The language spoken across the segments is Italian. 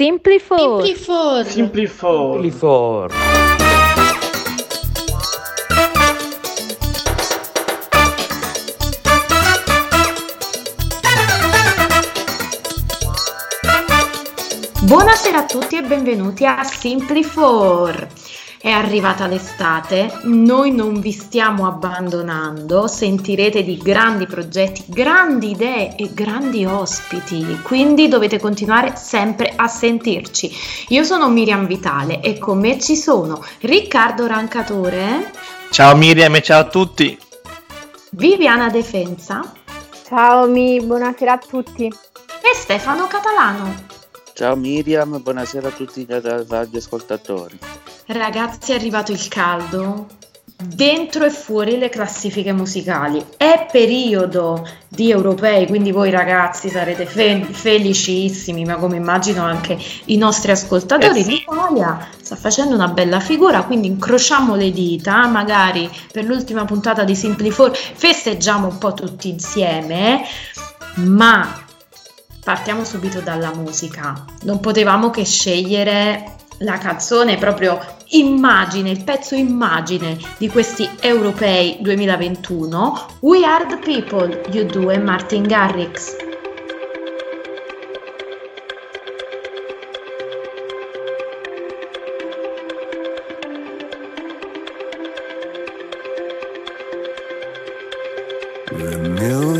Simply for. Simply for. Simply for. Simply for. Buonasera a tutti e benvenuti a Simply 4. È arrivata l'estate, noi non vi stiamo abbandonando, sentirete di grandi progetti, grandi idee e grandi ospiti, quindi dovete continuare sempre a sentirci. Io sono Miriam Vitale e con me ci sono Riccardo Rancatore. Ciao Miriam e ciao a tutti. Viviana Defensa. Ciao Mi, buonasera a tutti. E Stefano Catalano. Ciao Miriam, buonasera a tutti gli radioascoltatori. Ragazzi, è arrivato il caldo. Dentro e fuori le classifiche musicali. È periodo di europei, quindi voi ragazzi sarete fe- felicissimi, ma come immagino anche i nostri ascoltatori. Eh. L'Italia sta facendo una bella figura, quindi incrociamo le dita, magari per l'ultima puntata di Simply 4 festeggiamo un po' tutti insieme, ma partiamo subito dalla musica. Non potevamo che scegliere la canzone proprio immagine, il pezzo immagine di questi europei 2021, We Are the People, U2 e Martin Garrix. A million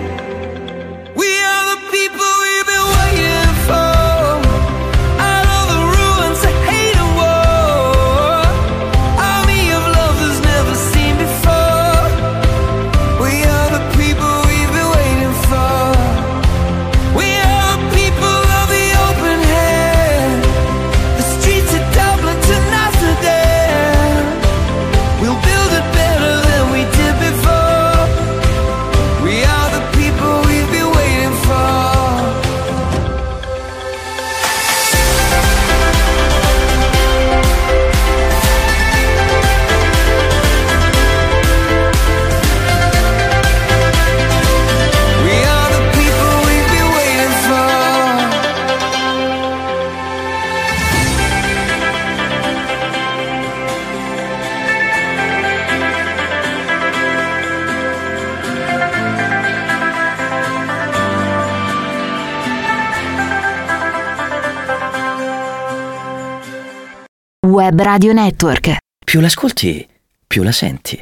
Web Radio Network. Più l'ascolti, più la senti.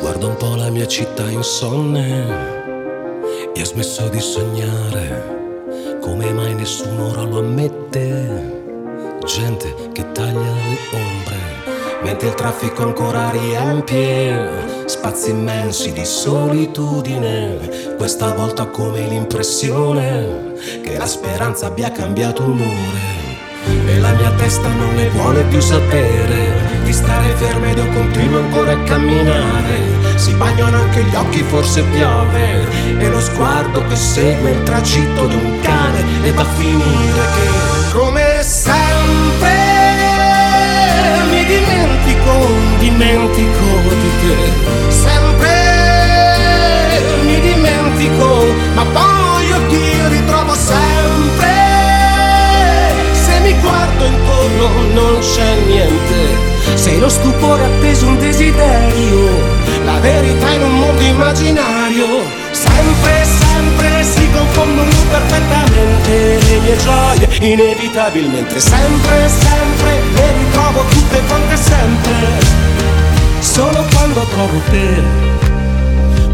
Guardo un po' la mia città insonne e ha smesso di sognare, come mai nessuno ora lo ammette, gente che taglia le ombre mentre il traffico ancora riempie spazi immensi di solitudine. Questa volta come l'impressione che la speranza abbia cambiato umore. E la mia testa non ne vuole più sapere di stare ferma ed io continuo ancora a camminare. Si bagnano anche gli occhi, forse piove. E lo sguardo che segue il tragitto di un cane. E va a finire che, come dimentico, dimentico di te. Sempre mi dimentico, ma poi io ti ritrovo sempre. Se mi guardo intorno non c'è niente. Sei lo stupore atteso, un desiderio, la verità in un mondo immaginario. Sempre, mie gioie, inevitabilmente. Sempre, sempre le ritrovo tutte quante sempre. Solo quando trovo te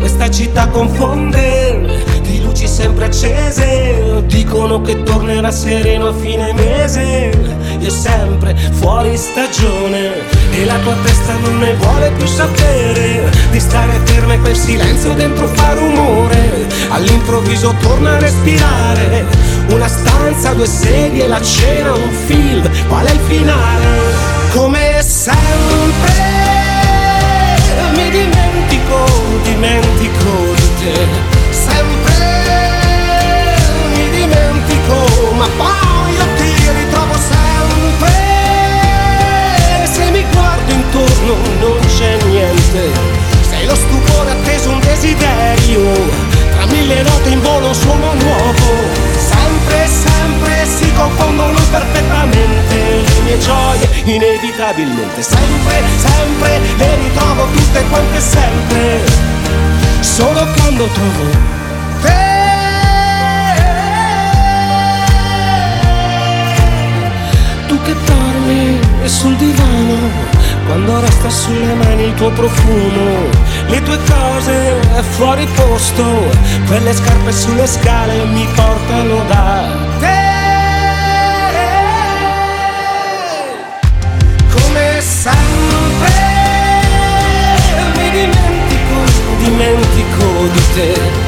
questa città confonde di luci sempre accese dicono che tornerà sereno a fine mese io sempre fuori stagione e la tua testa non ne vuole più sapere di stare ferma e quel silenzio dentro fa rumore all'improvviso torna a respirare una stanza due sedie la cena un film qual è il finale come sempre mi dimentico, dimentico di te. Sempre mi dimentico, ma poi io ti ritrovo sempre. Se mi guardo intorno non c'è niente. Sei lo stupore atteso, un desiderio. Tra mille note in volo un suono nuovo. Sempre, sempre si confondono perfettamente le mie gioie, inevitabilmente. Sempre, sempre le ritrovo tutte quante sempre. Solo quando trovo resta sulle mani il tuo profumo, le tue cose fuori posto, quelle scarpe sulle scale mi portano da te. Come sempre mi dimentico, dimentico di te.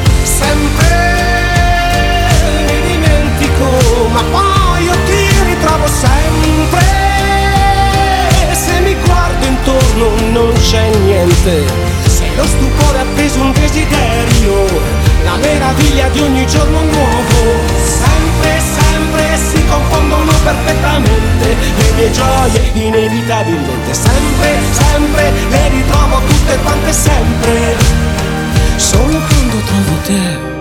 C'è niente. Sei lo stupore appeso, un desiderio, la meraviglia di ogni giorno nuovo. Sempre, sempre si confondono perfettamente le mie gioie, inevitabilmente. Sempre, sempre le ritrovo tutte quante sempre. Solo quando trovo te.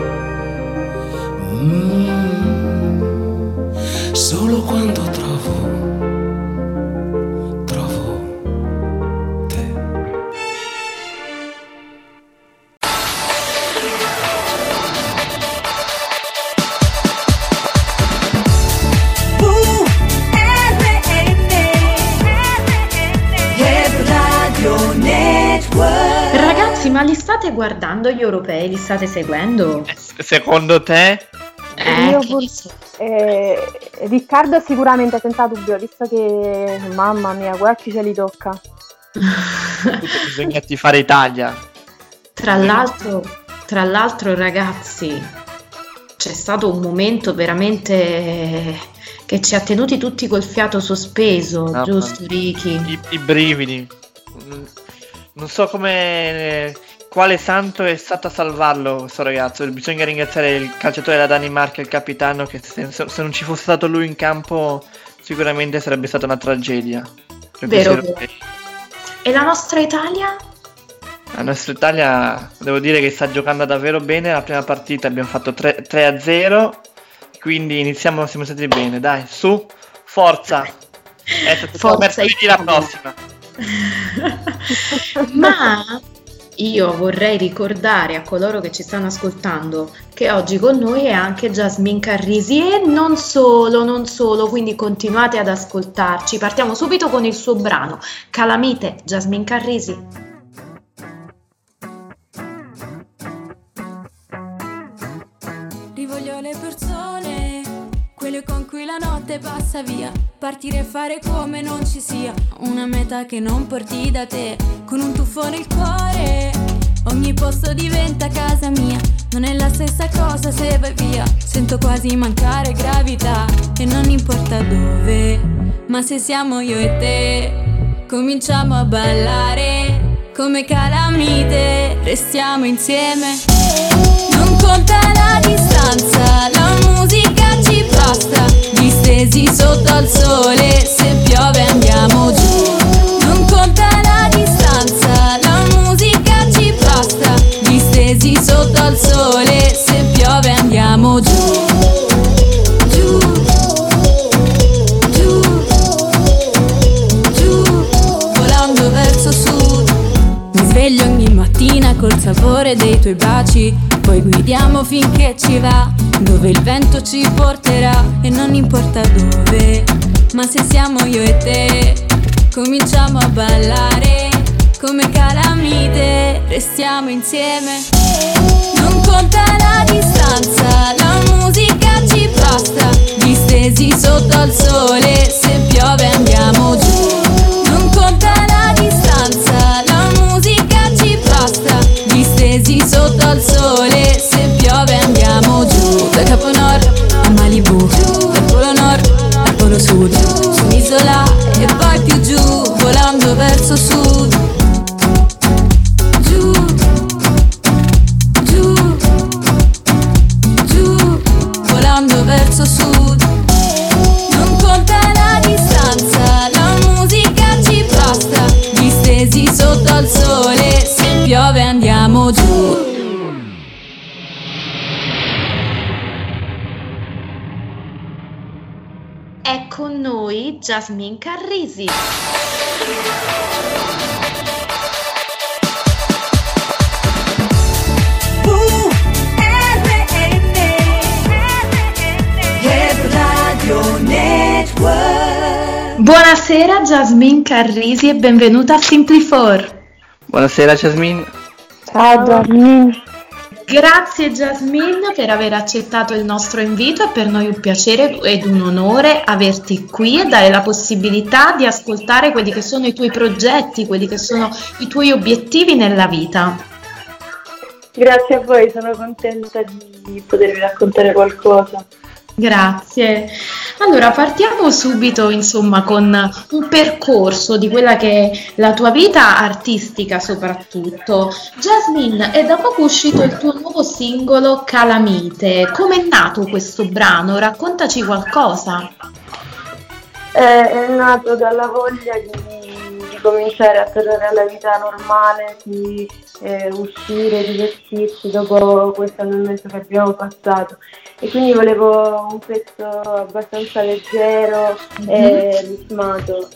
State seguendo? Secondo te? Eh, Io pur- ne so. eh, Riccardo sicuramente senza dubbio, visto che mamma mia, guarda chi ce li tocca. Bisogna fare Italia. Tra l'altro, tra l'altro, ragazzi, c'è stato un momento veramente che ci ha tenuti tutti col fiato sospeso, Mamma giusto. Ricky? I, i brividi. Mm, Non so come. Quale santo è stato a salvarlo questo ragazzo? Bisogna ringraziare il calciatore della Danimarca, il capitano, che se, se non ci fosse stato lui in campo sicuramente sarebbe stata una tragedia. Vero, vero. E la nostra Italia? La nostra Italia devo dire che sta giocando davvero bene. La prima partita abbiamo fatto 3, a 0. Quindi iniziamo, siamo stati bene. Dai, su, forza. Forza mercoledì la prossima. Ma io vorrei ricordare a coloro che ci stanno ascoltando che oggi con noi è anche Jasmine Carrisi e non solo, non solo, quindi continuate ad ascoltarci. Partiamo subito con il suo brano Calamite, Jasmine Carrisi. Notte passa via. Partire e fare come non ci sia. Una meta che non porti da te, con un tuffo nel cuore. Ogni posto diventa casa mia. Non è la stessa cosa se vai via. Sento quasi mancare gravità. E non importa dove, ma se siamo io e te, cominciamo a ballare. Come calamite, restiamo insieme. Non conta la distanza, la musica ci basta. Distesi sotto al sole, se piove andiamo giù. Non conta la distanza, la musica ci basta. Distesi sotto al sole, se piove andiamo giù. Sveglio ogni mattina col sapore dei tuoi baci, poi guidiamo finché ci va, dove il vento ci porterà e non importa dove, ma se siamo io e te, cominciamo a ballare come calamite, restiamo insieme. Non conta la distanza, la musica ci basta, distesi sotto al sole, se piove andiamo giù. Non conta la distanza, la musica ci basta, distesi sotto al sole, se piove andiamo giù. Da Capo Nord a Malibu, dal Polo Nord al Polo Sud, su un'isola e poi più giù, volando verso sud. Giù, giù, giù, volando verso sud. Non conta la distanza, la musica ci basta. Distesi sotto al sole, con noi Jasmine Carrisi. Buonasera Jasmine Carrisi e benvenuta a Simply4. Buonasera Jasmine. Ciao Jasmine. Grazie Jasmine per aver accettato il nostro invito, è per noi un piacere ed un onore averti qui e dare la possibilità di ascoltare quelli che sono i tuoi progetti, quelli che sono i tuoi obiettivi nella vita. Grazie a voi, sono contenta di potervi raccontare qualcosa. Grazie. Allora, partiamo subito, insomma, con un percorso di quella che è la tua vita artistica soprattutto. Jasmine, è da poco uscito il tuo nuovo singolo Calamite. Com'è nato questo brano? Raccontaci qualcosa. Eh, è nato dalla voglia di, di cominciare a tornare alla vita normale, di eh, uscire, divertirsi dopo questo anno che abbiamo passato. E quindi volevo un pezzo abbastanza leggero e ritmato.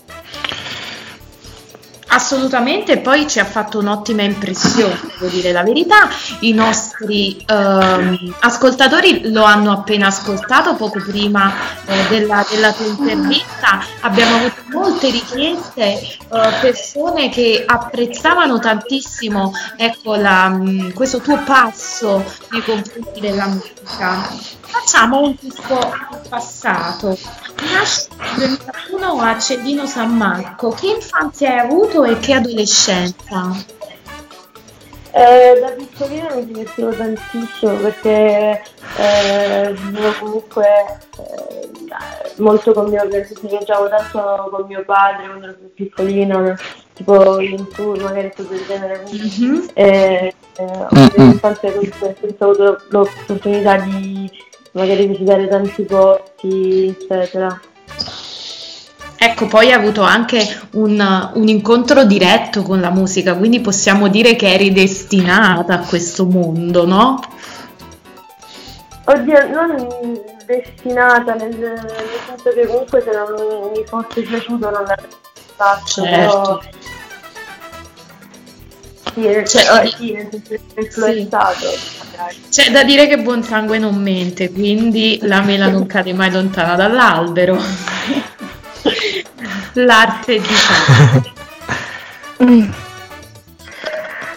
Assolutamente, poi ci ha fatto un'ottima impressione, devo dire la verità. I nostri ehm, ascoltatori lo hanno appena ascoltato poco prima eh, della, della tua intervista. Abbiamo avuto molte richieste, eh, persone che apprezzavano tantissimo ecco, la, mh, questo tuo passo nei confronti della musica. Facciamo un al passato. Nasci nel 2001 a Cellino San Marco. Che infanzia hai avuto e che adolescenza? Eh, da piccolina mi divertivo tantissimo perché eh, comunque eh, molto con mio padre, viaggiavo tanto con mio padre quando ero più piccolino, tipo in tour, magari cose del genere. Mhm. eh, eh, ho avuto l'opportunità di magari visitare tanti posti, eccetera. Ecco, poi hai avuto anche un, un incontro diretto con la musica, quindi possiamo dire che eri destinata a questo mondo, no? Oddio, non destinata, nel, nel senso che comunque se non mi fosse piaciuto non l'avrei fatto, però Sì, nel, Cioè, eh, sì, nel senso che influenzato. magari. C'è da dire che buon sangue non mente, quindi la mela non cade mai lontana dall'albero. L'arte di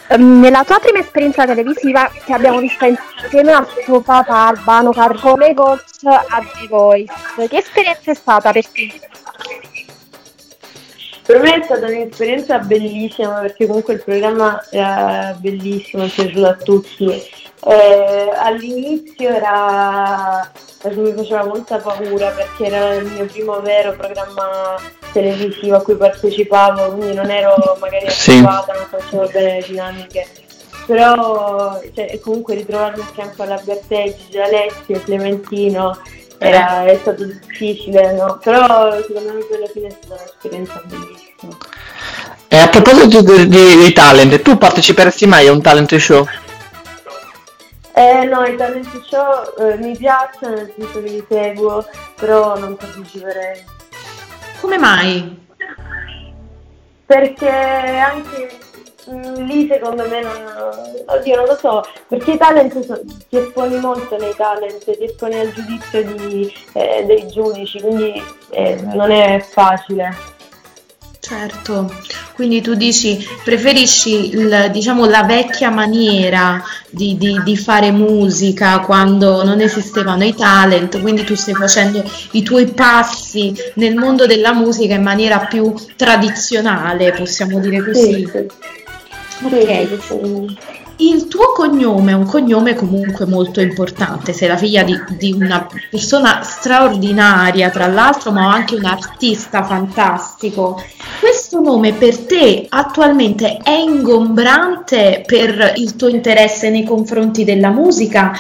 ehm, nella tua prima esperienza televisiva che abbiamo visto insieme al tuo papà Albano Car come coach a The Voice, che esperienza è stata per te? Per me è stata un'esperienza bellissima perché comunque il programma era bellissimo, è piaciuto a tutti. Eh, all'inizio era mi faceva molta paura perché era il mio primo vero programma televisivo a cui partecipavo, quindi non ero magari abituata, non facevo bene le dinamiche. Però cioè, comunque ritrovarmi a fianco alla Berteggi, Alessio, Clementino era, è stato difficile, no? Però secondo me alla fine è stata un'esperienza bellissima. E a proposito di, di, di talent, tu parteciperesti mai a un talent show? Eh no, i talent show eh, mi piacciono, nel senso che li seguo, però non parteciperei. Come mai? Perché anche mh, mm, lì secondo me non... Oddio, non lo so, perché i talent so, ti esponi molto nei talent, ti esponi al giudizio di, eh, dei giudici, quindi eh, non è facile. Certo, quindi tu dici preferisci il, diciamo, la vecchia maniera di, di, di, fare musica quando non esistevano i talent, quindi tu stai facendo i tuoi passi nel mondo della musica in maniera più tradizionale, possiamo dire così. Sì, sì. Ok. Il tuo cognome è un cognome comunque molto importante, sei la figlia di, di, una persona straordinaria tra l'altro, ma anche un artista fantastico. Questo nome per te attualmente è ingombrante per il tuo interesse nei confronti della musica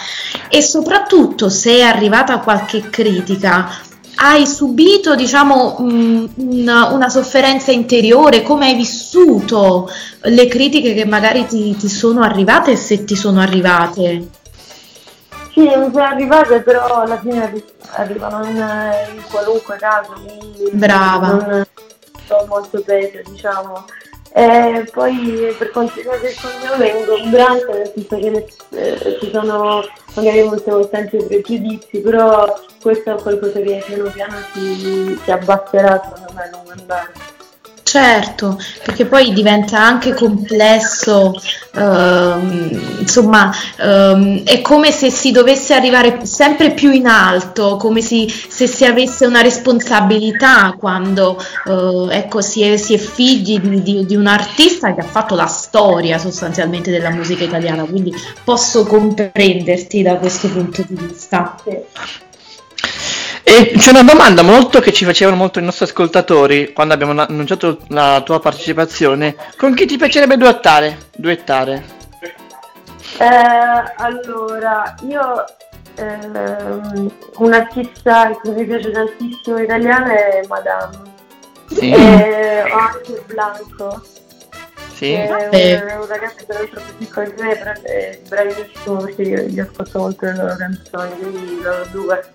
e soprattutto se è arrivata qualche critica hai subito diciamo una, una, sofferenza interiore, come hai vissuto le critiche che magari ti, ti sono arrivate e se ti sono arrivate? Sì, mi sono arrivate, però alla fine arrivano in, in qualunque caso. Brava. Non sto molto peso, diciamo. E poi per quanto riguarda il cognome è ingombrante, nel senso che eh, ci sono magari molte volte anche pregiudizi, però questo è qualcosa che piano piano si, si abbasserà secondo me lungo andare. Certo, perché poi diventa anche complesso, ehm, insomma, ehm, è come se si dovesse arrivare sempre più in alto, come si, se si avesse una responsabilità quando eh, ecco, si, è, si, è, figli di, di, di, un artista che ha fatto la storia sostanzialmente della musica italiana, quindi posso comprenderti da questo punto di vista. Sì. E c'è una domanda molto che ci facevano molto i nostri ascoltatori quando abbiamo annunciato la tua partecipazione. Con chi ti piacerebbe duettare? duettare? Eh, allora, io ehm, un'artista che mi piace tantissimo italiana è Madame. Sì. E ho anche Blanco. Sì. È un, un ragazzo tra l'altro più piccolo di me, però è bravissimo perché io gli ascolto molto le loro canzoni, quindi loro due.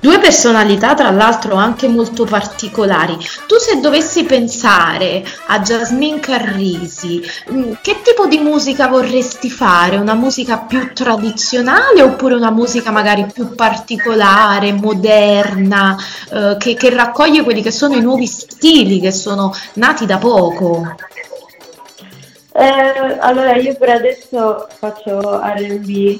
Due personalità tra l'altro anche molto particolari. Tu se dovessi pensare a Jasmine Carrisi, mm, che tipo di musica vorresti fare? Una musica più tradizionale oppure una musica magari più particolare, moderna, eh, che, che raccoglie quelli che sono i nuovi stili che sono nati da poco? Eh, allora io per adesso faccio RB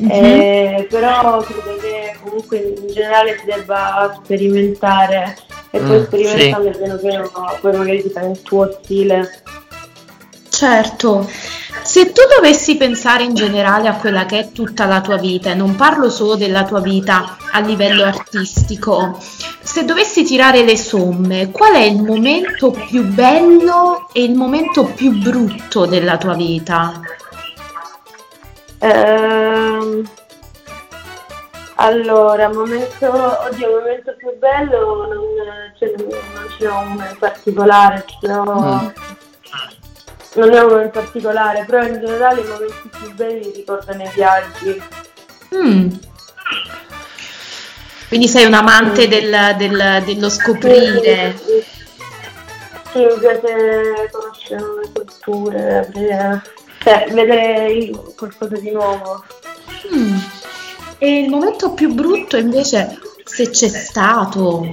Mm-hmm. Eh, però credo che comunque in generale si debba sperimentare e poi mm, sperimentando sì. piano piano poi magari ti fai il tuo stile. Certo, se tu dovessi pensare in generale a quella che è tutta la tua vita, e non parlo solo della tua vita a livello artistico, se dovessi tirare le somme, qual è il momento più bello e il momento più brutto della tua vita? Ehm, allora, momento, oddio, il momento più bello non, cioè, non ce n'è uno in particolare, no, mm. non è uno in particolare, però in generale i momenti più belli ricordano i viaggi. Mm. Quindi sei un amante mm. del, del, dello scoprire. Sì, sì, mi piace conoscere nuove culture, aprire cioè, vedere qualcosa di nuovo. Mm. E il momento più brutto invece, se c'è stato?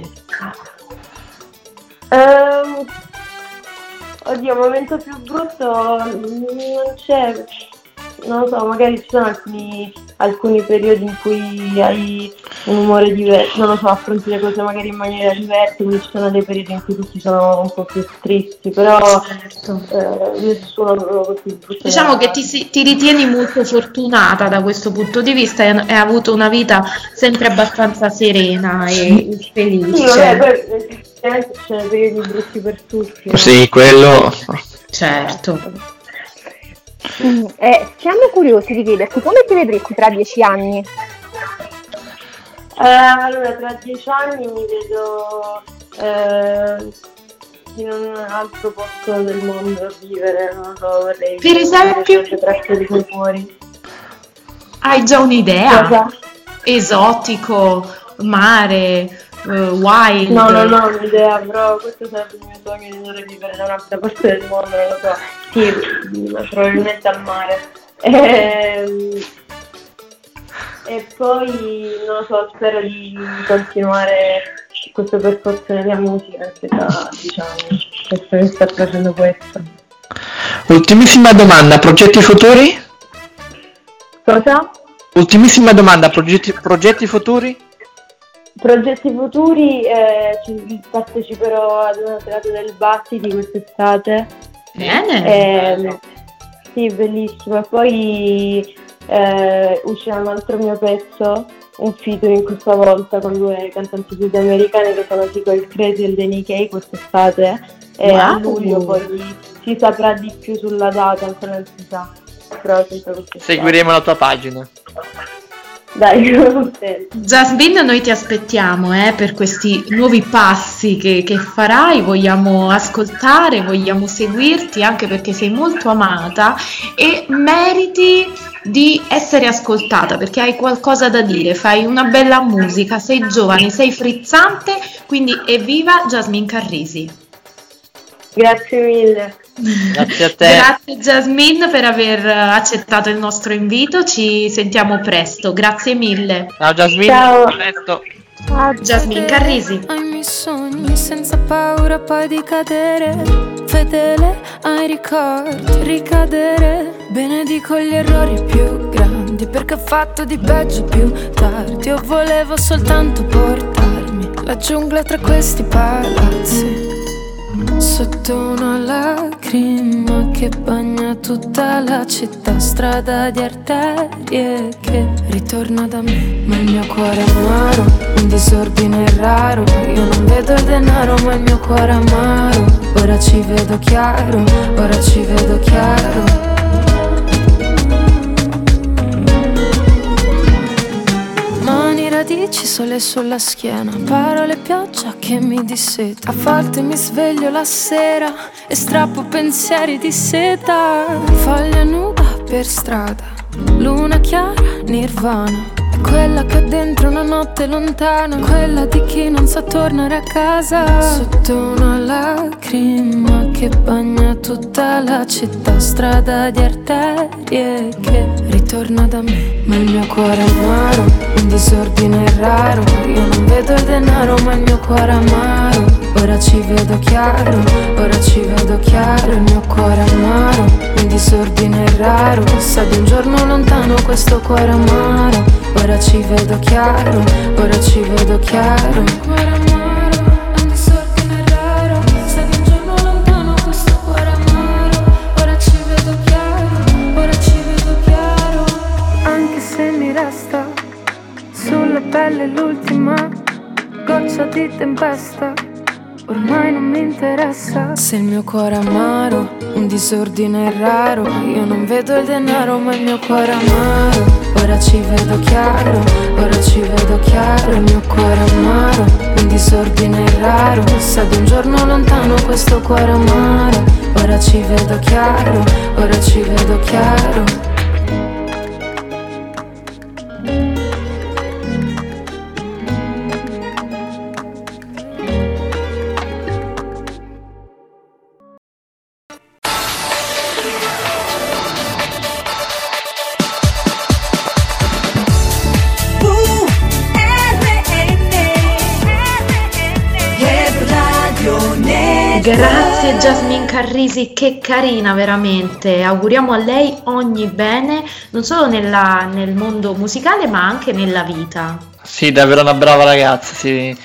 Um, Oddio, il momento più brutto non c'è, non lo so, magari ci sono alcuni, alcuni periodi in cui hai un umore diverso, non lo so, affronti le cose magari in maniera diversa, quindi ci sono dei periodi in cui tutti sono un po' più tristi, però Certo. eh, nessuno proprio così. Diciamo che ti, si- ti ritieni molto fortunata da questo punto di vista e hai avuto una vita sempre abbastanza serena e Sì, felice. vabbè, poi ci sono periodi brutti per tutti. no? Sì, quello. Certo. Mm, eh, siamo curiosi di chiederti come ti vedresti tra dieci anni? Eh, allora, tra dieci anni mi vedo eh, in un altro posto del mondo a vivere, non lo so, vorrei Per esempio? fuori. Hai già un'idea? Cosa? Esotico, mare, eh, wild. No, no, no, un'idea, però questo sarebbe il mio sogno di andare a vivere da un'altra parte del mondo, non lo so. Sì, probabilmente al mare. Ehm, E poi, non lo so, spero di continuare questo percorso nella musica anche da, diciamo, questo che sto facendo questo. Ultimissima domanda, progetti futuri? Cosa? Ultimissima domanda, progetti, progetti futuri? Progetti futuri, eh, ci- parteciperò ad una serata del Battiti quest'estate. Bene. Ehm, sì, bellissimo. Poi eh, uscirà un altro mio pezzo, un featuring questa volta con due cantanti sudamericane che sono Tico il Crazy e il Danny Kay quest'estate. E a Wow. luglio poi si saprà di più sulla data, ancora non si sa. Però sempre quest'estate. Seguiremo la tua pagina. Dai. Jasmine, noi ti aspettiamo eh, per questi nuovi passi che, che farai, vogliamo ascoltare, vogliamo seguirti anche perché sei molto amata e meriti di essere ascoltata perché hai qualcosa da dire, fai una bella musica, sei giovane, sei frizzante, quindi evviva Jasmine Carrisi. Grazie mille. Grazie a te. Grazie Jasmine per aver eh, accettato il nostro invito, ci sentiamo presto, grazie mille. Ciao Jasmine, Ciao. a presto. Jasmine Carrisi. Ai miei sogni senza paura poi di cadere Fedele ai ricordi, ricadere Benedico gli errori più grandi Perché ho fatto di peggio più tardi Io volevo soltanto portarmi La giungla tra questi palazzi Sotto una lacrima che bagna tutta la città, strada di arterie che ritorna da me, ma il mio cuore è amaro, un disordine raro, io non vedo il denaro ma il mio cuore è amaro, ora ci vedo chiaro, ora ci vedo chiaro. Radici, sole sulla schiena Parole, pioggia che mi disseta. A volte mi sveglio la sera E strappo pensieri di seta. Foglia nuda per strada Luna chiara, nirvana Quella che ha dentro una notte lontana Quella di chi non sa tornare a casa. Sotto una lacrima che bagna tutta la città Strada di arterie che ritorna da me. Ma il mio cuore è amaro, un disordine raro. Io non vedo il denaro ma il mio cuore è amaro. Ora ci vedo chiaro, ora ci vedo chiaro. Il mio cuore è amaro, un disordine raro. Sa di un giorno lontano questo cuore amaro Ora ci vedo chiaro, ora ci vedo chiaro. Cuore amaro, un disordine raro. Sa di un giorno lontano questo cuore amaro. Ora ci vedo chiaro, ora ci vedo chiaro. Anche se mi resta sulla pelle l'ultima goccia di tempesta Ormai non mi interessa Se il mio cuore è amaro, un disordine raro. Io non vedo il denaro ma il mio cuore è amaro. Ora ci vedo chiaro, ora ci vedo chiaro. Il mio cuore è amaro, un disordine raro. Sa di un giorno lontano questo cuore amaro. Ora ci vedo chiaro, ora ci vedo chiaro Carrisi, che carina veramente. Auguriamo a lei ogni bene, non solo nella- nel mondo musicale, ma anche nella vita. Sì, davvero una brava ragazza, sì.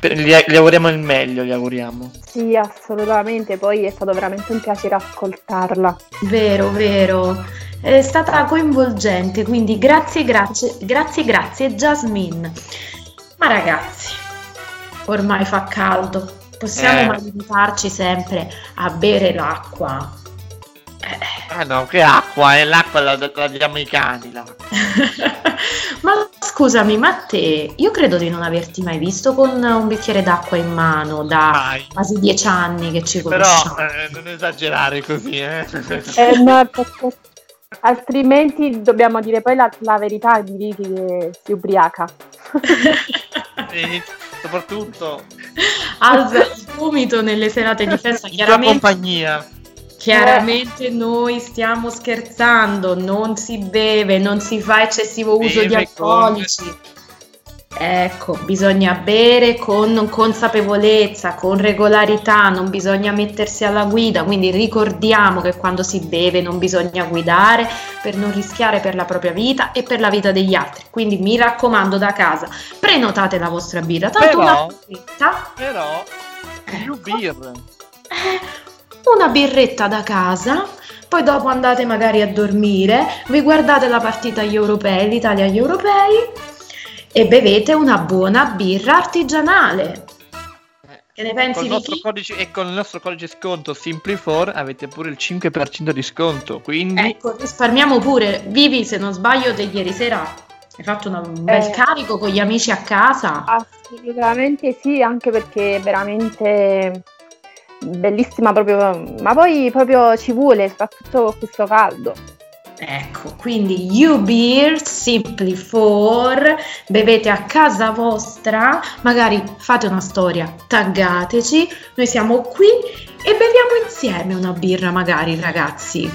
Gli, gli auguriamo il meglio, gli auguriamo. Sì, assolutamente, poi è stato veramente un piacere ascoltarla. Vero, vero. È stata coinvolgente, quindi grazie, grazie, grazie, grazie Jasmine. Ma ragazzi, ormai fa caldo. Possiamo Eh. mai limitarci sempre a bere l'acqua? Ah no, che acqua, è l'acqua la, la diamo ai cani. Ma scusami, ma te, io credo di non averti mai visto con un bicchiere d'acqua in mano da Mai. quasi dieci anni che ci Però conosciamo. eh, non esagerare così, eh. Eh, no, perché altrimenti dobbiamo dire poi la, la verità di Vicky che si ubriaca. Soprattutto Alza il gomito nelle serate di festa, chiaramente. compagnia. Chiaramente noi stiamo scherzando, non si beve, non si fa eccessivo uso di Beve con- alcolici. Ecco, bisogna bere con consapevolezza, con regolarità, non bisogna mettersi alla guida, quindi ricordiamo che quando si beve non bisogna guidare per non rischiare per la propria vita e per la vita degli altri. Quindi mi raccomando da casa, prenotate la vostra birra, tanto Però- una birretta Però, più beer. eh, una birretta da casa, poi dopo andate magari a dormire, vi guardate la partita agli europei, l'Italia agli europei e bevete una buona birra artigianale. Che ne pensi Col di nostro codice, e con il nostro codice sconto Simply4 avete pure il 5% di sconto. Quindi Ecco, risparmiamo pure. Vivi, se non sbaglio, te ieri sera hai fatto un bel Eh. carico con gli amici a casa. Assolutamente sì, anche perché è veramente bellissima proprio, ma poi proprio ci vuole, soprattutto con questo caldo. Ecco, quindi you beer, simply for, bevete a casa vostra, magari fate una storia, taggateci, noi siamo qui e beviamo insieme una birra magari ragazzi.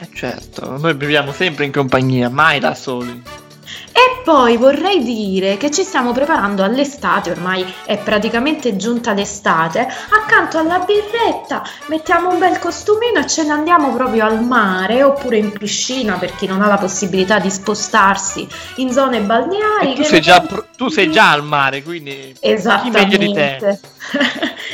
eh, certo, noi beviamo sempre in compagnia, mai da soli. E poi vorrei dire che ci stiamo preparando all'estate, ormai è praticamente giunta l'estate, accanto alla birretta mettiamo un bel costumino e ce ne andiamo proprio al mare oppure in piscina per chi non ha la possibilità di spostarsi in zone balneari. E tu sei, già, tu sei già al mare, quindi chi meglio di te?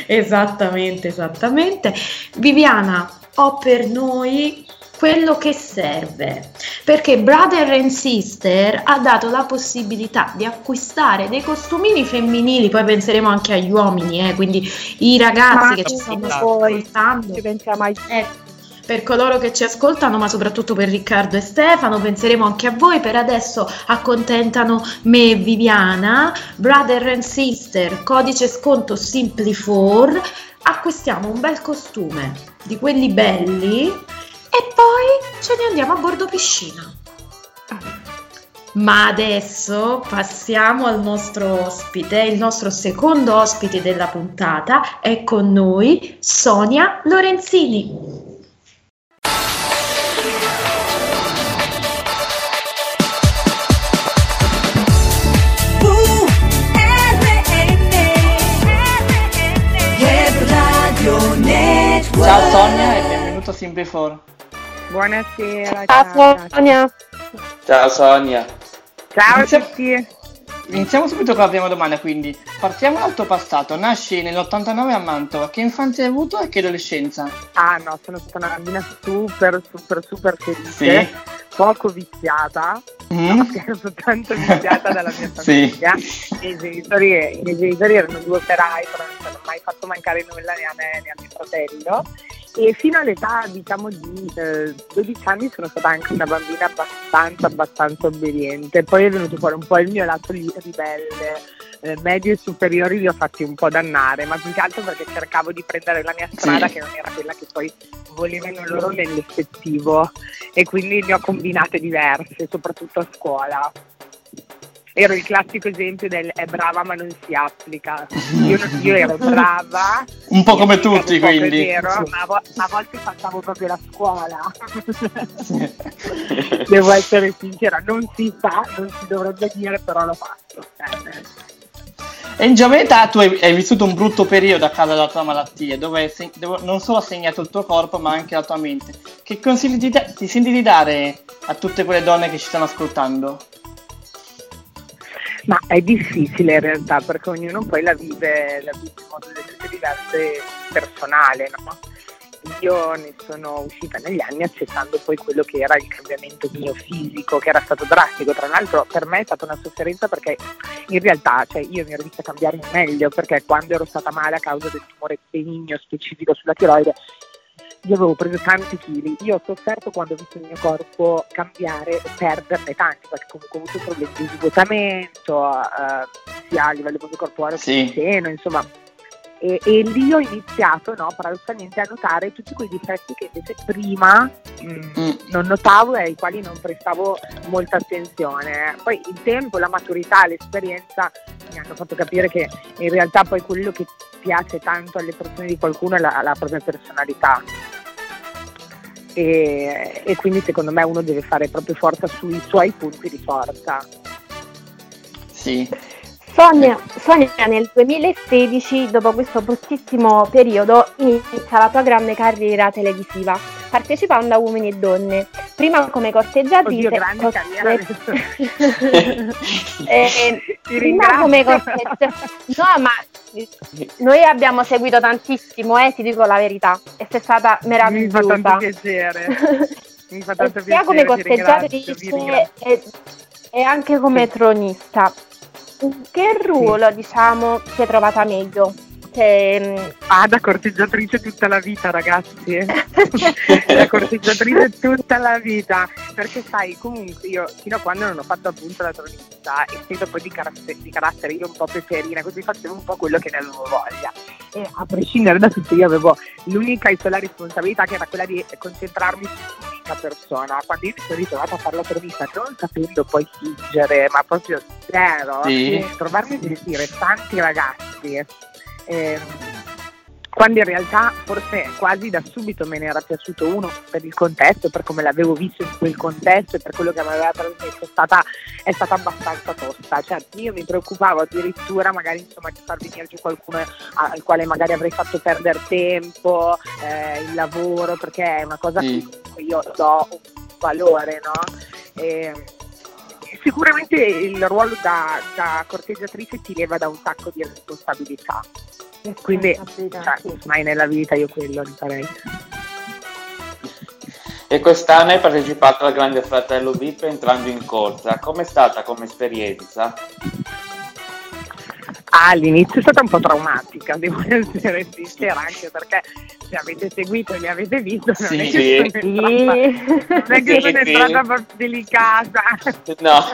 esattamente, esattamente. Viviana, ho per noi quello che serve perché Brother and Sister ha dato la possibilità di acquistare dei costumini femminili poi penseremo anche agli uomini eh, quindi i ragazzi Ma che ci stanno ascoltando ci pensiamo mai. Ecco, per coloro che ci ascoltano, ma soprattutto per Riccardo e Stefano, penseremo anche a voi. Per adesso accontentano me e Viviana, Brother and Sister, codice sconto Simply4. Acquistiamo un bel costume di quelli belli e poi ce ne andiamo a bordo piscina. Ma adesso passiamo al nostro ospite, il nostro secondo ospite della puntata è con noi Sonia Lorenzini. Ciao Sonia e benvenuto a Simply4. Buonasera. Ciao Sonia. Ciao Sonia. Ciao a Iniziamo- tutti. Iniziamo subito con la prima domanda, quindi partiamo dal tuo passato. Nasci nell'89 a Mantova, che infanzia hai avuto e che adolescenza? Ah no, sono stata una bambina super, super, super felice. Sì. Poco viziata, Mm? no, scherzo, tanto viziata dalla mia Sì. famiglia. I, miei genitori, I miei genitori erano due operai, però non ci hanno mai fatto mancare nulla né a me né a mio fratello. E fino all'età, diciamo, di eh, 12 anni sono stata anche una bambina abbastanza, abbastanza obbediente. Poi è venuto fuori un po' il mio lato ribelle. Eh, medie e superiori li ho fatti un po' dannare, ma più che altro perché cercavo di prendere la mia strada Sì. che non era quella che poi volevano loro nell'effettivo e quindi ne ho combinate diverse, soprattutto a scuola. Ero il classico esempio del è brava ma non si applica. Io, non- io ero brava. Un po' come tutti, quindi. vero, ma, a vo- ma a volte facciamo proprio la scuola. Devo essere sincera, non si fa, non si dovrebbe dire, però l'ho fatto. Eh, E in età tu hai, hai vissuto un brutto periodo a causa della tua malattia, dove, se- dove non solo ha segnato il tuo corpo, ma anche la tua mente. Che consigli ti, ti senti di dare a tutte quelle donne che ci stanno ascoltando? Ma è difficile in realtà perché ognuno poi la vive, la vive in modo diverso e personale, no? Io ne sono uscita negli anni accettando poi quello che era il cambiamento mio fisico, che era stato drastico. Tra l'altro per me è stata una sofferenza perché in realtà cioè, io mi ero vista cambiare meglio perché quando ero stata male a causa del tumore benigno specifico sulla tiroide io avevo preso tanti chili, io ho sofferto quando ho visto il mio corpo cambiare e perderne tanti, perché comunque ho avuto problemi di svuotamento, eh, sia a livello proprio corporeo che Sì. di seno, insomma. E, e lì ho iniziato, no, paradossalmente, a notare tutti quei difetti che invece prima mm, non notavo e ai quali non prestavo molta attenzione. Poi il tempo, la maturità, l'esperienza mi hanno fatto capire che in realtà poi quello che piace tanto alle persone di qualcuno è la, la propria personalità. E, e quindi secondo me uno deve fare proprio forza sui suoi punti di forza. Sì. Sonia, Sonia, nel 2016, dopo questo bruttissimo periodo, inizia la tua grande carriera televisiva, partecipando a Uomini e Donne, prima come corteggiatrice. Oddio, grande carriera corte- Eh, Ti prima come corteggiatrice. No, ma noi abbiamo seguito tantissimo, eh, ti dico la verità, e sei stata Mi fa tanto meravigliosa. piacere. Mi fa tanto E sia come piacere, corteggiatrice e, e anche come tronista. Che ruolo, diciamo, ti sei trovata meglio? Cioè, Ah, da corteggiatrice tutta la vita, ragazzi. da corteggiatrice tutta la vita. Perché sai, comunque io fino a quando non ho fatto appunto la tronista, essendo poi di carattere, di carattere io un po' peperina, così facevo un po' quello che ne avevo voglia. E a prescindere da tutto io avevo l'unica e sola responsabilità che era quella di concentrarmi su un'unica persona. Quando io mi sono ritrovata a fare la tronista non sapendo poi fingere, ma proprio zero, Sì. trovarmi a gestire tanti ragazzi ehm, quando in realtà forse quasi da subito me ne era piaciuto uno per il contesto, per come l'avevo visto in quel contesto e per quello che mi aveva trasmesso, è stata, è stata abbastanza tosta. Cioè, io mi preoccupavo addirittura magari insomma, di far venire giù qualcuno al quale magari avrei fatto perdere tempo, eh, il lavoro, perché è una cosa Sì. che io do un valore, no? E, sicuramente il ruolo da, da corteggiatrice ti leva da un sacco di responsabilità. Quindi, cioè, mai nella vita io quello li farei. E quest'anno hai partecipato al Grande Fratello VIP entrando in corsa. Com'è stata come esperienza? Ah, all'inizio è stata un po' traumatica, devo essere sincera, anche perché se avete seguito e mi avete visto, non è Sì. che sono entrata, non è che Sì, sono sì. entrata proprio delicata. No.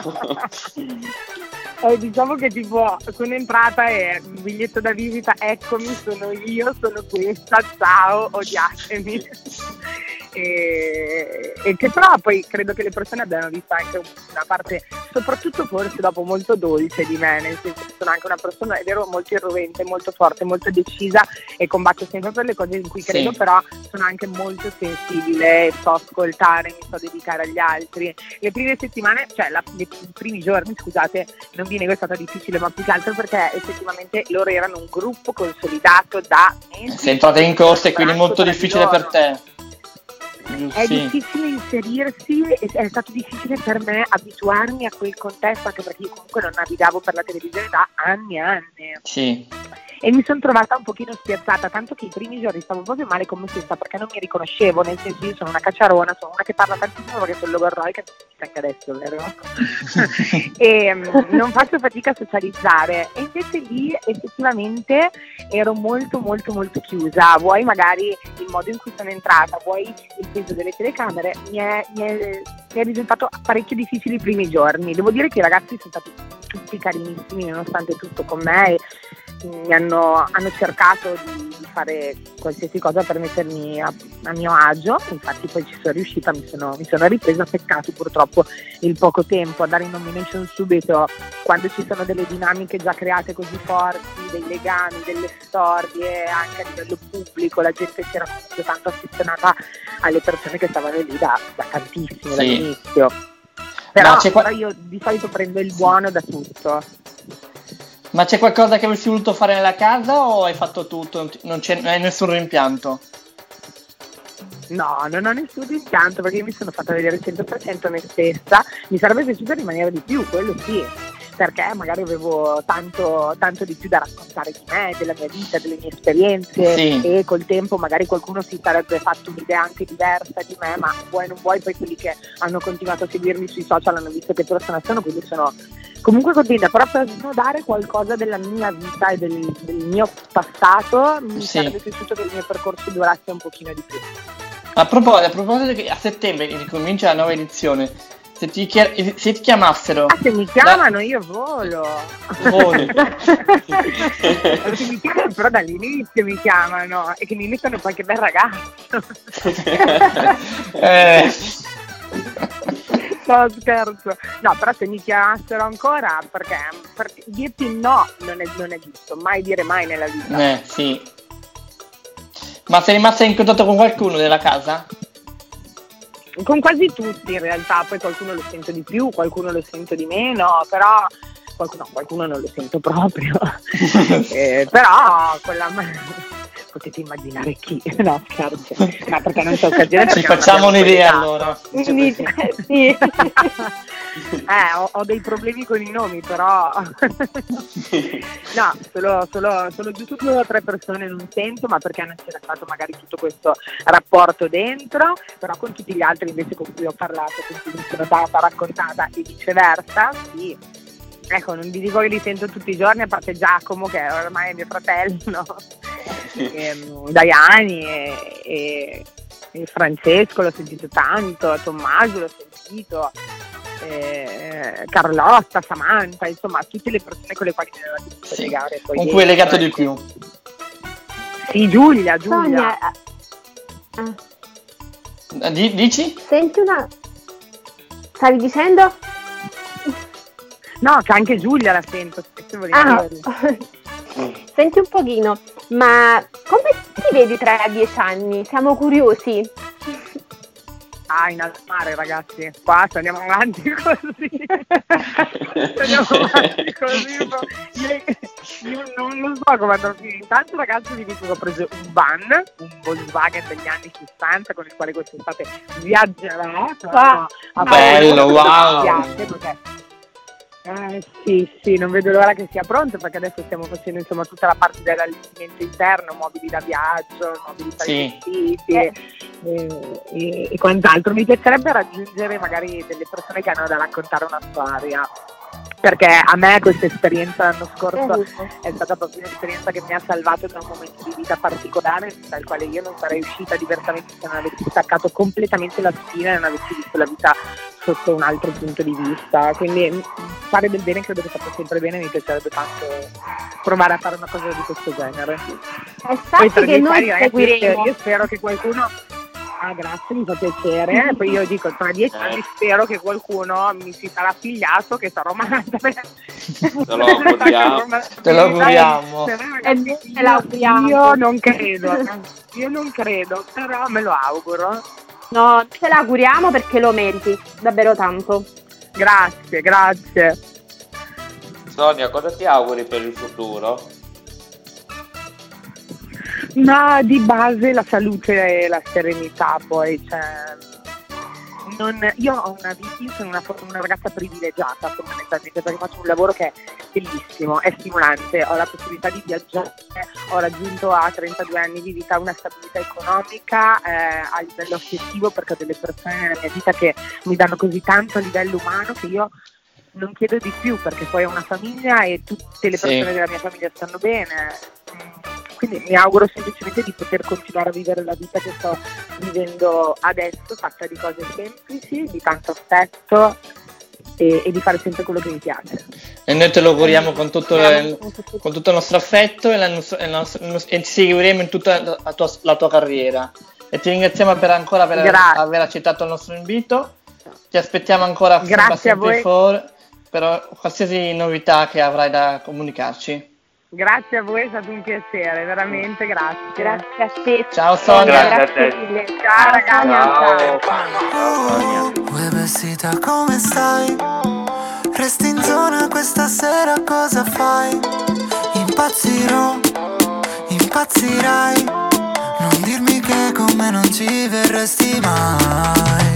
Eh, diciamo che tipo sono entrata e un biglietto da visita, eccomi, sono io, sono questa, ciao, odiatemi. E, e che però poi credo che le persone abbiano visto anche una parte, soprattutto forse dopo molto dolce di me, nel senso che sono anche una persona, è vero, molto irrovente, molto forte, molto decisa e combatto sempre per le cose in cui Sì. credo, però sono anche molto sensibile, so ascoltare, mi so dedicare agli altri. Le prime settimane, cioè la- le- i primi giorni, scusate, non vi nego è stata difficile, ma più che altro perché effettivamente loro erano un gruppo consolidato da. Sei entrata in corsa e quindi molto di difficile per te. È Sì. difficile inserirsi è stato difficile per me abituarmi a quel contesto, anche perché io comunque non navigavo per la televisione da anni e anni. Sì. E mi sono trovata un pochino spiazzata, tanto che i primi giorni stavo proprio male con me stessa perché non mi riconoscevo, nel senso io sono una cacciarona, sono una che parla tantissimo perché sono logorroica, anche adesso, vero? e mm, non faccio fatica a socializzare e invece lì effettivamente ero molto molto molto chiusa vuoi magari il modo in cui sono entrata vuoi il peso delle telecamere mi è, mi è- mi è risultato parecchio difficile i primi giorni. Devo dire che i ragazzi sono stati tutti carinissimi nonostante tutto con me e mi hanno, hanno cercato di, di fare qualsiasi cosa per mettermi a, a mio agio infatti poi ci sono riuscita mi sono, mi sono ripresa peccato purtroppo il poco tempo a dare in nomination subito quando ci sono delle dinamiche già create così forti, dei legami, delle storie anche a livello pubblico, la gente si era tanto affezionata alle persone che stavano lì da, da tantissimo, Sì. dall'inizio. Però, qua- però io di solito prendo il buono da tutto. Ma c'è qualcosa che avresti voluto fare nella casa o hai fatto tutto? Non c'è non hai nessun rimpianto? No, non ho nessun rimpianto perché io mi sono fatta vedere 100% me stessa. Mi sarebbe piaciuto rimanere di più, quello sì, perché magari avevo tanto, tanto di più da raccontare di me, della mia vita, delle mie esperienze Sì. e col tempo magari qualcuno si sarebbe fatto un'idea anche diversa di me, ma vuoi non vuoi, poi quelli che hanno continuato a seguirmi sui social hanno visto che persona sono, quindi sono comunque contenta, però per snodare qualcosa della mia vita e del, del mio passato mi Sì. sarebbe piaciuto che il mio percorso durasse un pochino di più. A proposito, a proposito che a settembre ricomincia la nuova edizione, se ti, chia- se ti chiamassero... Ah, se mi chiamano io volo. Voli. se mi chiamano, però dall'inizio mi chiamano e che mi mettono qualche bel ragazzo. Eh, No, scherzo. No, però se mi chiamassero ancora, perché, perché dirti no non è, non è giusto, mai dire mai nella vita. eh, sì. Ma sei rimasta in contatto con qualcuno della casa? Con quasi tutti in realtà, poi qualcuno lo sento di più, qualcuno lo sento di meno, però qualcuno, qualcuno non lo sento proprio. Eh, però con la mano potete immaginare chi, no scherzo, ma perché non c'è occasione. Ci facciamo un'idea allora. Quindi, sì. Eh, ho, ho dei problemi con i nomi, però. no, solo, solo, solo giusto due o tre persone non sento, ma perché non c'era stato magari tutto questo rapporto dentro, però con tutti gli altri invece con cui ho parlato, con cui mi sono stata raccontata e viceversa, sì. Ecco, non vi dico che li sento tutti i giorni, a parte Giacomo, che ormai è mio fratello, ehm, Daiani e, e- e Francesco l'ho sentito tanto, Tommaso l'ho sentito, eh, Carlotta, Samantha, insomma tutte le persone con le quali mi avevo dovuto Sì. legare. poi Con cui hai dentro, legato di ecco. più? Sì, Giulia, Giulia. Sonia, eh, Eh, di- dici? senti una... Stavi dicendo? No, che anche Giulia la sento, spesso e Ah, volentieri. senti un pochino, ma come ti vedi tra dieci anni? Siamo curiosi. Ah, in alto mare ragazzi, qua se andiamo avanti così. Se andiamo avanti così. Io, io non lo so come andrò a finire. Intanto ragazzi vi dico che ho preso un van, un Volkswagen degli anni 60 con il quale quest'estate viaggerò. Ah, a bello, wow. Mi piace perché eh, sì, sì, non vedo l'ora che sia pronto perché adesso stiamo facendo insomma tutta la parte dell'allestimento interno, mobili da viaggio, mobili Sì. vestiti e, e- e quant'altro. Mi piacerebbe raggiungere magari delle persone che hanno da raccontare una storia. Perché a me questa esperienza l'anno scorso è stata proprio un'esperienza che mi ha salvato da un momento di vita particolare dal quale io non sarei uscita diversamente se non avessi staccato completamente la spina e non avessi visto la vita sotto un altro punto di vista. Quindi mm, fare del bene credo che faccia sempre bene, mi piacerebbe tanto provare a fare una cosa di questo genere. E tra che noi ragazzi, seguiremo. io spero che qualcuno Ah, grazie, mi fa piacere. Poi io dico, tra dieci anni spero che qualcuno mi si sarà figliato, che sarò amata. Te lo auguriamo. Te lo auguriamo. Io non credo, io non credo, però me lo auguro. No, ce l'auguriamo perché lo meriti, davvero tanto. Grazie, grazie. Sonia, cosa ti auguri per il futuro? Ma di base la salute e la serenità, poi cioè, non- io ho una vita, io sono una, una ragazza privilegiata fondamentalmente perché faccio un lavoro che è bellissimo, è stimolante, ho la possibilità di viaggiare, ho raggiunto a 32 anni di vita una stabilità economica eh, a livello affettivo perché ho delle persone nella mia vita che mi danno così tanto a livello umano che io non chiedo di più perché poi ho una famiglia e tutte le Sì. persone della mia famiglia stanno bene. Quindi mi auguro semplicemente di poter continuare a vivere la vita che sto vivendo adesso, fatta di cose semplici, di tanto affetto e, e di fare sempre quello che mi piace. E noi te lo auguriamo con tutto, il, con tutto il nostro affetto e, la e la e ti seguiremo in tutta la tua, la tua carriera. E ti ringraziamo per ancora per Grazie. aver accettato il nostro invito. Ti aspettiamo ancora Grazie a sempre voi. for per qualsiasi novità che avrai da comunicarci. Grazie a voi, è stato un piacere, veramente grazie. Grazie a te. Ciao Sonia. Grazie a te. mille. Ciao ragazzi. Ciao. ciao. Vestita come stai? Resti in zona questa sera cosa fai? Impazzirò, impazzirai Non dirmi che con me non ci verresti mai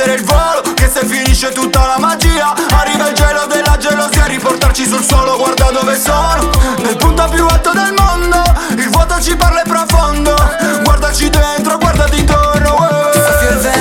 prendere il volo Che se finisce tutta la magia. Arriva il gelo della gelosia Riportarci sul suolo guarda dove sono. Nel punto più alto del mondo Il vuoto ci parla e profondo. Guardaci dentro, guardati intorno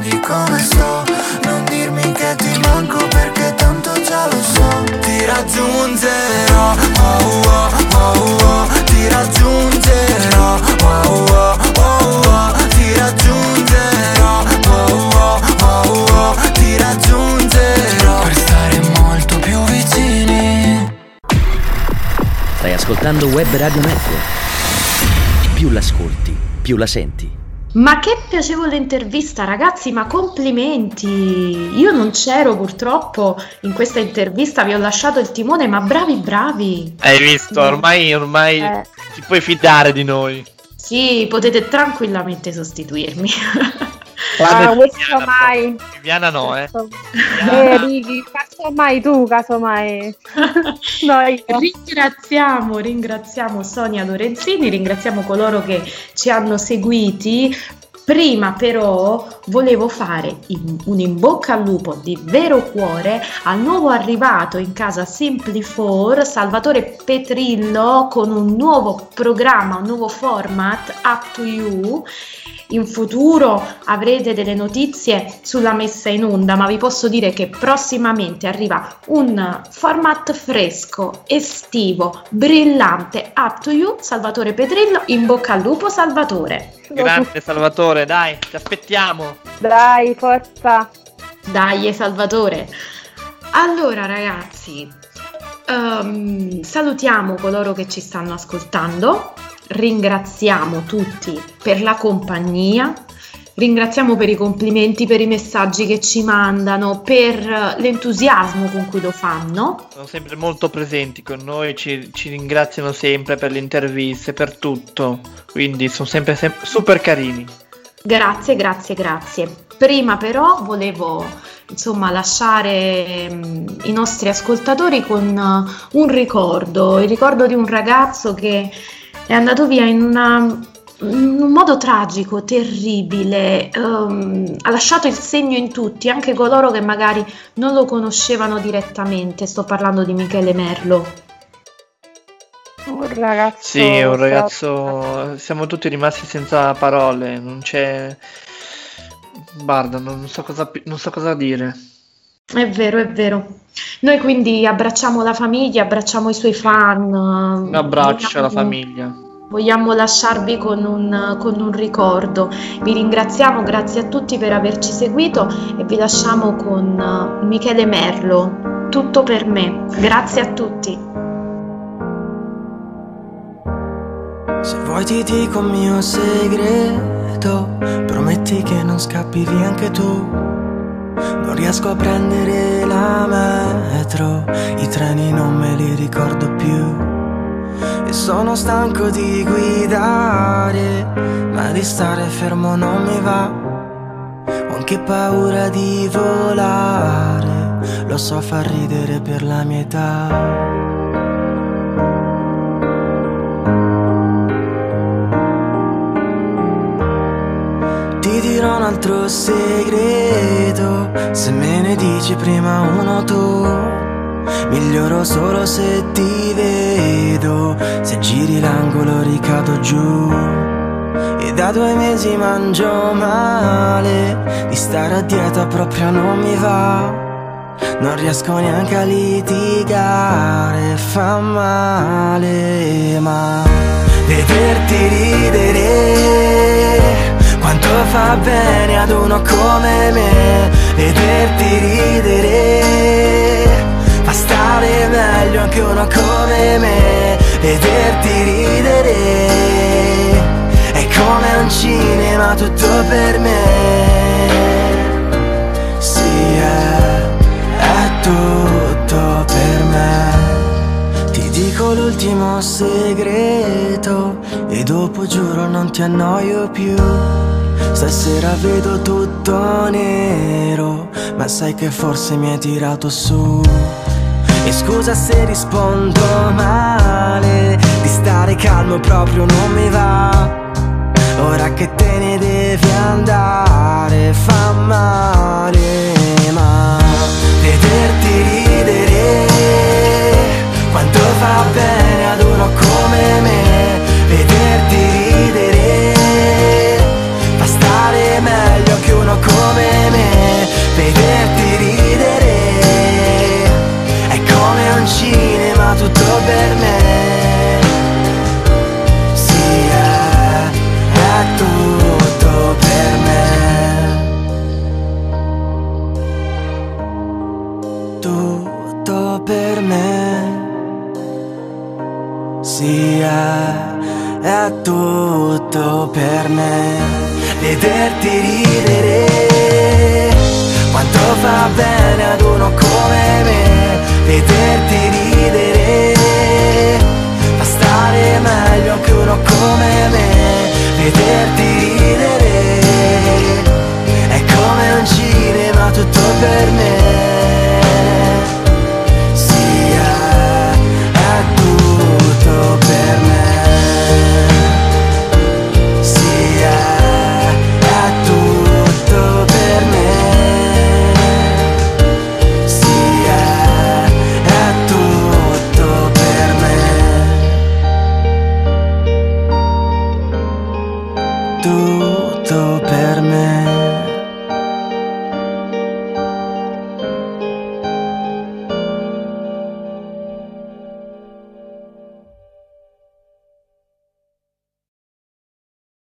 Prima di come sto Non dirmi che ti manco Perché tanto già lo so. Ti raggiungerò oh, oh, oh, oh, Ti raggiungerò oh, oh, oh, oh, Ti raggiungerò oh, oh, oh, oh, Ti raggiungerò. Per stare molto più vicini. Stai ascoltando Web Radio Network. Più l'ascolti, più la senti. Ma che piacevole intervista, ragazzi, ma complimenti! Io non c'ero purtroppo in questa intervista, vi ho lasciato il timone, ma bravi, bravi! Hai visto? Ormai, ormai Eh. ti puoi fidare di noi. Sì, potete tranquillamente sostituirmi. Ah, questo Viviana, mai. Viviana no, eh. Eh, Ricky, casomai tu, casomai. No, io. Ringraziamo, ringraziamo Sonia Lorenzini, ringraziamo coloro che ci hanno seguiti. Prima però volevo fare in- un in bocca al lupo di vero cuore al nuovo arrivato in casa Simply4 Salvatore Petrillo con un nuovo programma, un nuovo format Up to You. In futuro avrete delle notizie sulla messa in onda, ma vi posso dire che prossimamente arriva un format fresco, estivo, brillante, up to you, Salvatore Petrillo, in bocca al lupo Salvatore. Grande Salvatore, dai, ti aspettiamo. Dai, forza. Dai Salvatore. Allora ragazzi, ehm, salutiamo coloro che ci stanno ascoltando, ringraziamo tutti per la compagnia, ringraziamo per i complimenti, per i messaggi che ci mandano, per l'entusiasmo con cui lo fanno. Sono sempre molto presenti con noi, ci, ci ringraziano sempre per le interviste, per tutto. Quindi sono sempre, sem- super carini. Grazie, grazie, grazie. Prima però volevo insomma lasciare mm, i nostri ascoltatori con uh, un ricordo, il ricordo di un ragazzo che è andato via in una in un modo tragico, terribile, ehm, ha lasciato il segno in tutti, anche coloro che magari non lo conoscevano direttamente. Sto parlando di Michele Merlo. Un ragazzo. Sì, è un ragazzo. Siamo tutti rimasti senza parole. Non c'è. Guarda, non so cosa, non so cosa dire. È vero, è vero. Noi quindi abbracciamo la famiglia, abbracciamo i suoi fan. Ehm, un abbraccio alla famiglia. Vogliamo lasciarvi con un, con un ricordo. Vi ringraziamo, grazie a tutti per averci seguito e vi lasciamo con eh, Michele Merlo. Tutto per me. Grazie a tutti. Se vuoi ti dico il mio segreto, prometti che non scappi via anche tu. Non riesco a prendere la metro, i treni non me li ricordo più. E sono stanco di guidare, ma di stare fermo non mi va. Ho anche paura di volare, lo so far ridere per la mia età. Ti dirò un altro segreto, se me ne dici prima uno tu. Miglioro solo se ti vedo, se giri l'angolo ricado giù. E da due mesi mangio male, di stare a dieta proprio non mi va. Non riesco neanche a litigare, fa male, ma vederti ridere quanto fa bene ad uno come me Vederti ridere. Fa stare meglio anche uno come me Vederti ridere. È come un cinema tutto per me. Sì, è, è tutto per me. Ti dico l'ultimo segreto E dopo giuro non ti annoio più Stasera vedo tutto nero, ma sai che forse mi hai tirato su. E scusa se rispondo male, di stare calmo proprio non mi va. Ora che te ne devi andare fa male, ma vederti ridere, quanto fa bene ad uno come me,